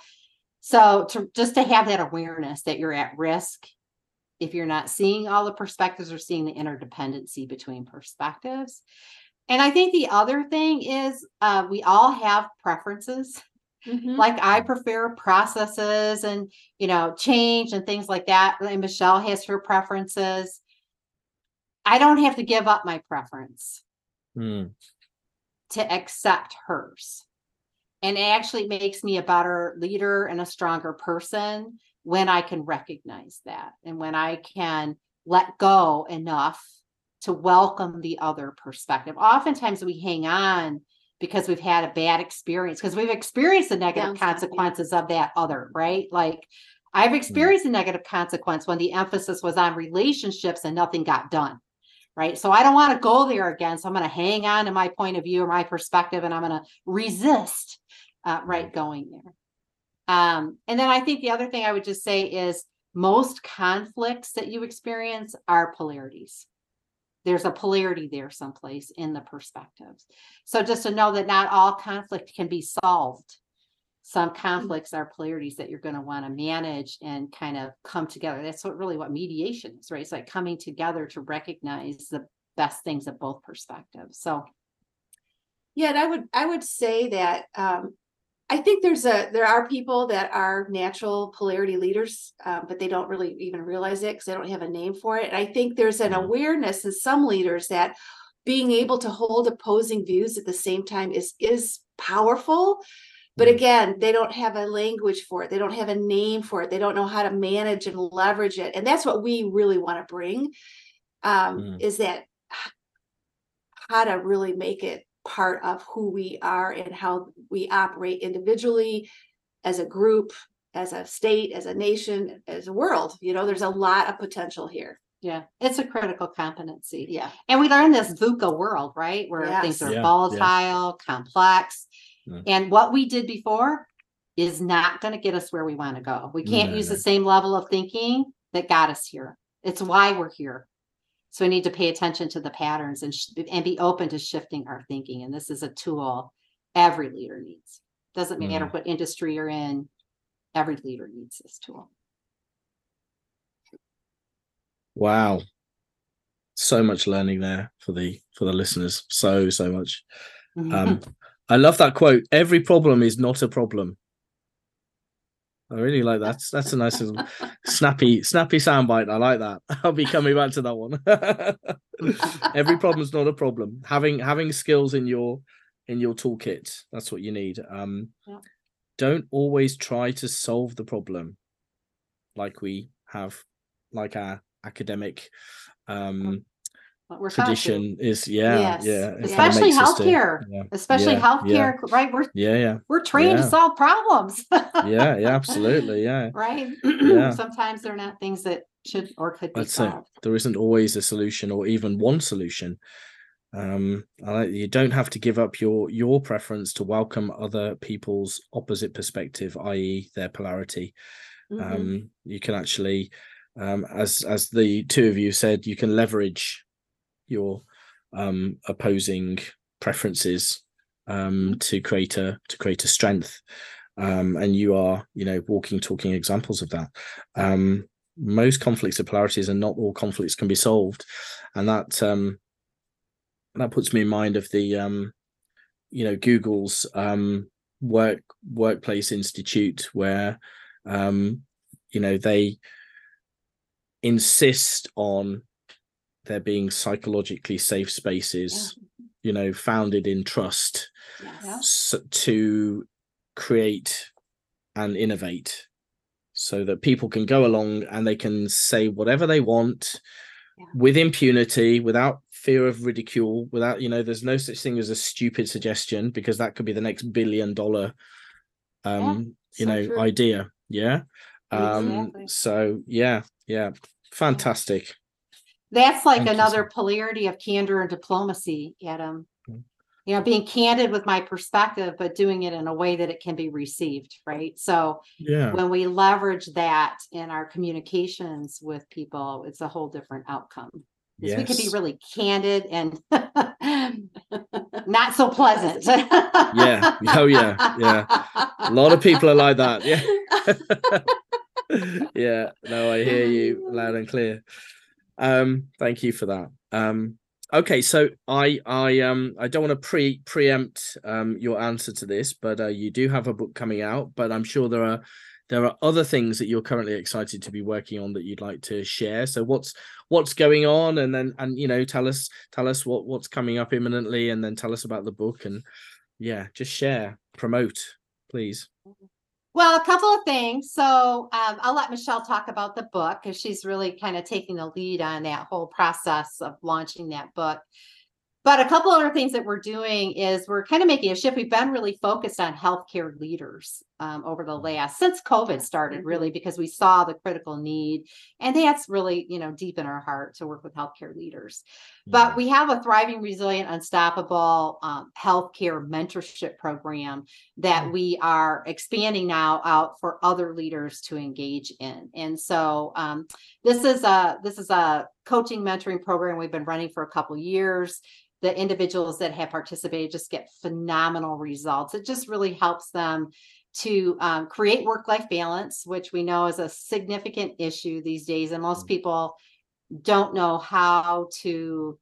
so to just to have that awareness that you're at risk if you're not seeing all the perspectives or seeing the interdependency between perspectives. And I think the other thing is uh, we all have preferences. Mm-hmm. Like I prefer processes and you know change and things like that. And Michelle has her preferences. I don't have to give up my preference mm. to accept hers. And it actually makes me a better leader and a stronger person when I can recognize that and when I can let go enough to welcome the other perspective. Oftentimes we hang on because we've had a bad experience because we've experienced the negative consequences of that other, right? Like I've mm. experienced mm-hmm. a negative consequence when the emphasis was on relationships and nothing got done. Right. So I don't want to go there again. So I'm going to hang on to my point of view or my perspective and I'm going to resist uh, right going there. Um, and then I think the other thing I would just say is most conflicts that you experience are polarities. There's a polarity there someplace in the perspectives. So just to know that not all conflict can be solved. Some mm. conflicts are polarities that you're going to want to manage and kind of come together. That's what really what mediation is, right? It's like coming together to recognize the best things of both perspectives. So yeah, and I would I would say that um, I think there's a there are people that are natural polarity leaders, um, but they don't really even realize it because they don't have a name for it. And I think there's an mm-hmm. awareness in some leaders that being able to hold opposing views at the same time is is powerful. But mm-hmm. again, they don't have a language for it. They don't have a name for it. They don't know how to manage and leverage it. And that's what we really want to bring um, mm. is that how to really make it part of who we are and how we operate individually as a group as a state as a nation as a world you know there's a lot of potential here yeah it's a critical competency yeah and we learn this VUCA world right where yes. things are yeah, volatile yeah. complex mm. and what we did before is not going to get us where we want to go we can't no, use no. the same level of thinking that got us here it's why we're here so we need to pay attention to the patterns and, sh- and be open to shifting our thinking. And this is a tool every leader needs. Doesn't matter mm. what industry you're in, every leader needs this tool. Wow. So much learning there for the for the listeners. So so much. Um I love that quote. Every problem is not a problem. I really like that. That's a nice little snappy, snappy soundbite. I like that. <laughs> I'll be coming back to that one. <laughs> Every problem's not a problem. Having having skills in your in your toolkit. That's what you need. Um Yeah. don't always try to solve the problem like we have like our academic um What we're tradition is yeah Yes. yeah Especially makes us to- healthcare. yeah especially Yeah, healthcare, right? We're yeah yeah we're trained Yeah. to solve problems. <laughs> yeah yeah absolutely yeah right? Yeah. <clears throat> Sometimes they're not things that should or could be solved. there isn't always a solution or even one solution um I like you don't have to give up your your preference to welcome other people's opposite perspective i.e their polarity Mhm. um you can actually um as as the two of you said you can leverage your um opposing preferences um to create a to create a strength. Um and you are you know walking talking examples of that. Um most conflicts of polarities and not all conflicts can be solved. And that um that puts me in mind of the um you know google's um work workplace institute where um you know they insist on there being psychologically safe spaces you know founded in trust Yes. s- to create and innovate so that people can go along and they can say whatever they want Yeah. with impunity without fear of ridicule without you know there's no such thing as a stupid suggestion because that could be the next billion dollar um you so know true. idea yeah um Exactly. so yeah yeah fantastic That's like Thank you, another sir. polarity of candor and diplomacy, Adam. Mm. You know, being candid with my perspective, but doing it in a way that it can be received, right? So yeah when we leverage that in our communications with people, it's a whole different outcome. 'Cause We could be really candid and <laughs> not so pleasant. Yeah. Oh, yeah. Yeah. a lot of people are like that yeah <laughs> yeah no i hear you loud and clear um thank you for that. Um okay so i i um i don't want to pre preempt um your answer to this but uh, you do have a book coming out but i'm sure there are there are other things that you're currently excited to be working on that you'd like to share. So what's what's going on? And then and you know tell us tell us what what's coming up imminently and then tell us about the book and yeah just share promote please Well, a couple of things. So um, I'll let Michelle talk about the book because she's really kind of taking the lead on that whole process of launching that book. But a couple other things that we're doing is we're kind of making a shift. We've been really focused on healthcare leaders um, over the last since COVID started, really, because we saw the critical need, and that's really you know deep in our heart to work with healthcare leaders. But we have a thriving, resilient, unstoppable um, healthcare mentorship program that we are expanding now out for other leaders to engage in. And so um, this is a this is a coaching mentoring program we've been running for a couple years. The individuals that have participated just get phenomenal results. It just really helps them to um, create work life balance, which we know is a significant issue these days, and most Mm. people don't know how to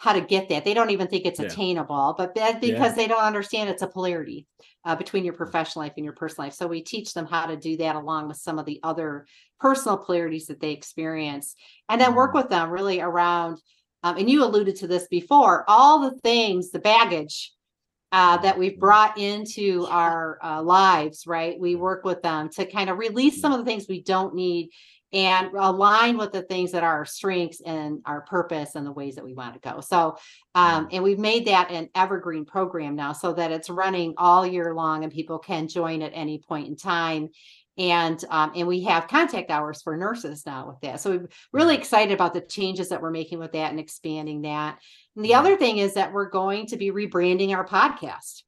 how to get that. They don't even think it's Yeah. attainable, but that's Yeah. because they don't understand it's a polarity uh, between your professional life and your personal life. So we teach them how to do that along with some of the other personal polarities that they experience, and then work Mm. with them really around. Um, and you alluded to this before. All the things, the baggage uh, that we've Mhm. brought into our uh, lives, right? We work with them to kind of release some of the things we don't need and align with the things that are our strengths and our purpose and the ways that we want to go. So, um, and we've made that an evergreen program now so that it's running all year long and people can join at any point in time. And um, and we have contact hours for nurses now with that. So we're really excited about the changes that we're making with that and expanding that. And the other thing is that we're going to be rebranding our podcast.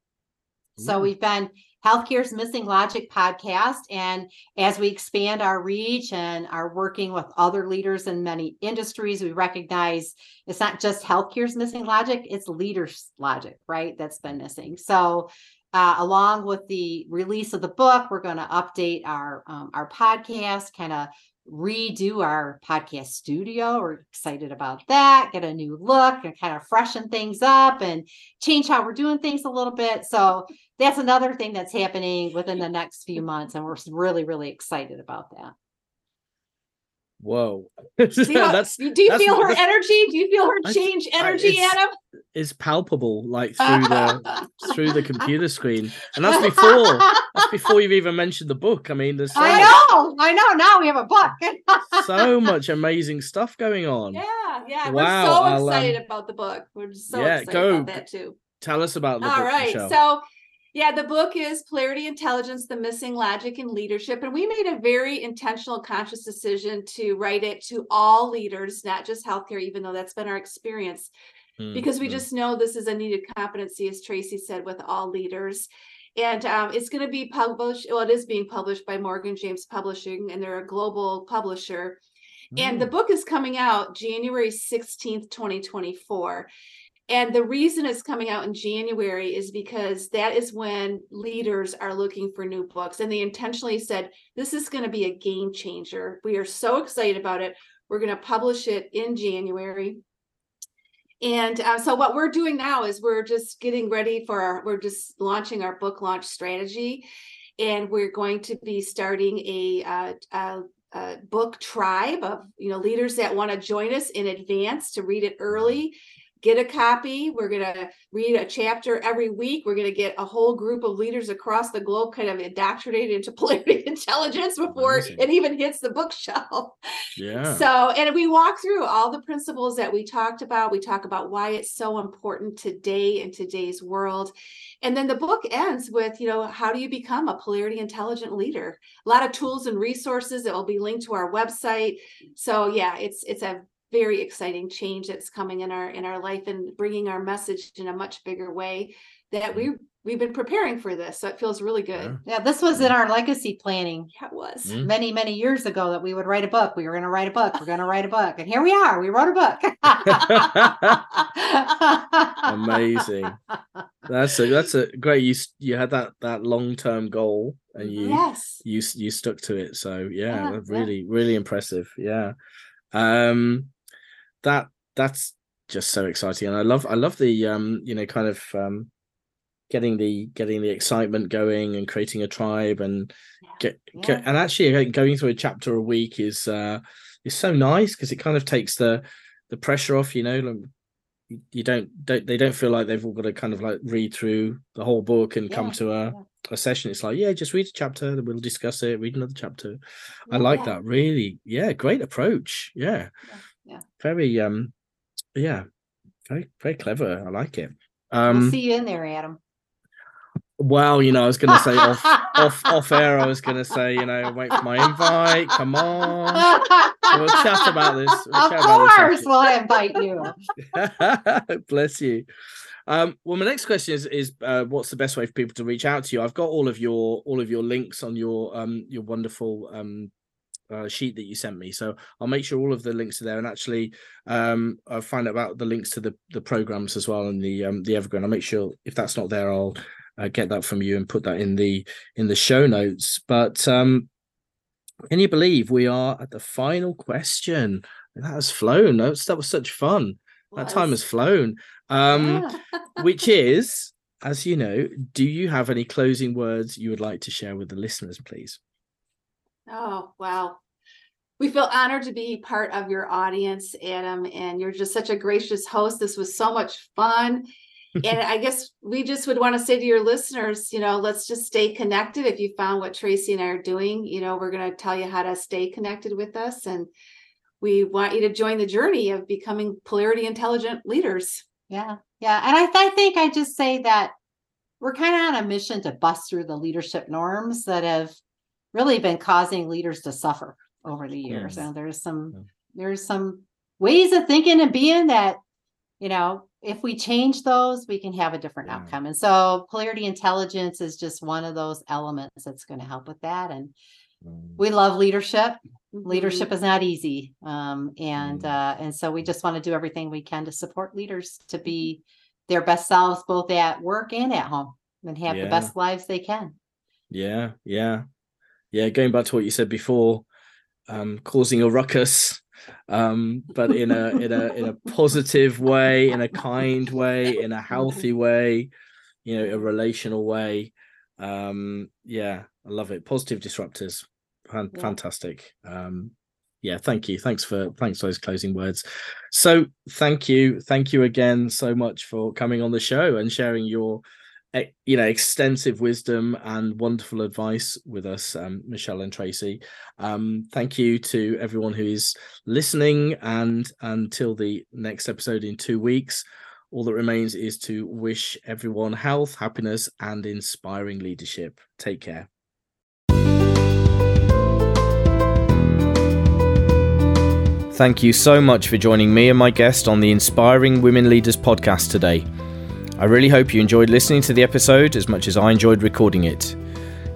So we've been Healthcare's Missing Logic podcast. And as we expand our reach and are working with other leaders in many industries, we recognize it's not just healthcare's missing logic, it's leaders' logic, right? That's been missing. So uh, along with the release of the book, we're going to update our um, our podcast, kind of redo our podcast studio. We're excited about that, get a new look and kind of freshen things up and change how we're doing things a little bit. So that's another thing that's happening within the next few months. And we're really, really excited about that. Whoa. <laughs> See how- that's do you that's feel her energy? Do you feel her I- change I- energy, it's- Adam? is palpable like through the <laughs> through the computer screen. And that's before that's before you've even mentioned the book. I mean, there's so, I know, I know. Now we have a book. <laughs> so much amazing stuff going on. Yeah, yeah. Wow, We're so um, excited about the book. We're just so yeah, excited go- about that too. Tell us about the All book, right. Michelle. So, yeah, the book is Polarity Intelligence The Missing Logic in Leadership. And we made a very intentional, conscious decision to write it to all leaders, not just healthcare, even though that's been our experience, Mm, because we mm. just know this is a needed competency, as Tracy said, with all leaders. And um, it's going to be published, well, it is being published by Morgan James Publishing, and they're a global publisher. And the Mm. book is coming out January 16th, 2024. And the reason it's coming out in January is because that is when leaders are looking for new books. And they intentionally said, this is going to be a game changer. We are so excited about it. We're going to publish it in January. And uh, so, what we're doing now is we're just getting ready for our, we're just launching our book launch strategy. And we're going to be starting a, uh, a uh, book tribe of you know leaders that want to join us in advance to read it early get a copy we're going to read a chapter every week we're going to get a whole group of leaders across the globe kind of indoctrinated into <laughs> polarity intelligence before Amazing. it even hits the bookshelf yeah. so, and we walk through all the principles that we talked about. We talk about why it's so important today in today's world. And then the book ends with, you know, how do you become a polarity intelligent leader? A lot of tools and resources that will be linked to our website. So, yeah, it's it's a very exciting change that's coming in our in our life and bringing our message in a much bigger way that we we've been preparing for this. So it feels really good. Yeah. yeah, this was in our legacy planning Yeah, it was. Mm. many, many years ago that we would write a book. We were going to write a book. We're going to write a book. And here we are. We wrote a book. <laughs> Amazing. That's a that's a great. You you had that that long term goal and you Yes. you you stuck to it. So yeah, Yeah, that's yeah. really really impressive. Yeah, um, that that's just so exciting, and I love I love the um you know kind of um getting the getting the excitement going and creating a tribe and get, Yeah. get and actually going through a chapter a week is uh is so nice because it kind of takes the the pressure off. You know, like, you- don't don't they don't feel like they've all got to kind of like read through the whole book and come to a yeah. a session. It's like yeah, just read a chapter, then we'll discuss it. Read another chapter. I like that. Really, yeah, great approach. Yeah, Yeah, very um, yeah, very very clever. I like it. we'll Um, see you in there, Adam. well, you know, I was gonna say off off <laughs> off air. I was gonna say, you know, wait for my invite. Come on, we'll chat about this. We'll of course, after. we'll invite you. <laughs> Bless you. Um, well, my next question is is uh, what's the best way for people to reach out to you? I've got all of your all of your links on your um your wonderful um uh, sheet that you sent me, so I'll make sure all of the links are there. And actually, um, I'll find out about the links to the the programs as well and the um the Evergreen. I'll make sure if that's not there, I'll uh, get that from you and put that in the in the show notes. But um, can you believe we are at the final question? That has flown. That was, that was such fun. That time has flown. Um, Yeah. which <laughs> is, as you know, do you have any closing words you would like to share with the listeners, please? Oh, wow. We feel honored to be part of your audience, Adam, and you're just such a gracious host. This was so much fun. <laughs> and I guess we just would want to say to your listeners, you know, let's just stay connected. If you found what Tracy and I are doing, you know, we're going to tell you how to stay connected with us. And we want you to join the journey of becoming polarity intelligent leaders. Yeah, yeah. And I, I think I just say that we're kind of on a mission to bust through the leadership norms that have really been causing leaders to suffer over the years. Mm. And there's some Mm. there's some ways of thinking and being that, you know, if we change those, we can have a different Yeah. outcome. And so polarity intelligence is just one of those elements that's going to help with that. And we love leadership. Mhm. Leadership is not easy. Um, and Mm. uh, and so we just want to do everything we can to support leaders to be their best selves both at work and at home and have Yeah. the best lives they can. Yeah, yeah, yeah. Going back to what you said before, um, causing a ruckus, um, but in a in a in a positive way, in a kind way, in a healthy way, you know, a relational way. Um, yeah, I love it. Positive disruptors, Fan- Yeah. fantastic. Um, yeah, thank you. Thanks for thanks for those closing words. So thank you, thank you again so much for coming on the show and sharing your you know extensive wisdom and wonderful advice with us um, michelle and tracy. Um, thank you to everyone who is listening and until the next episode in two weeks all that remains is to wish everyone health happiness and inspiring leadership. Take care. Thank you so much for joining me and my guest on the Inspiring Women Leaders podcast today. I really hope you enjoyed listening to the episode as much as I enjoyed recording it.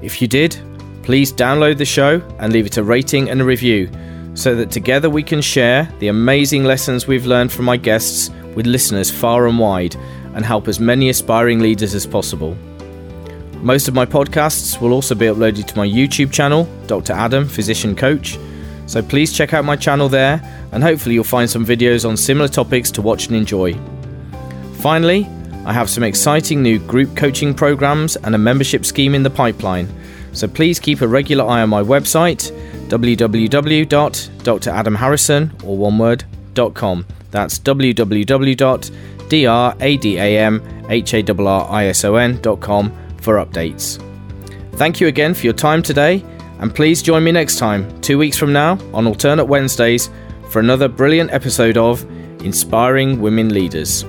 If you did, please download the show and leave it a rating and a review so that together we can share the amazing lessons we've learned from my guests with listeners far and wide and help as many aspiring leaders as possible. Most of my podcasts will also be uploaded to my YouTube channel, Dr. Adam, Physician Coach. So please check out my channel there and hopefully you'll find some videos on similar topics to watch and enjoy. Finally, I have some exciting new group coaching programs and a membership scheme in the pipeline. So please keep a regular eye on my website www.dradamharrison or one word.com. That's www.dradamharrison.com for updates. Thank you again for your time today, and please join me next time, two weeks from now, on alternate Wednesdays, for another brilliant episode of Inspiring Women Leaders.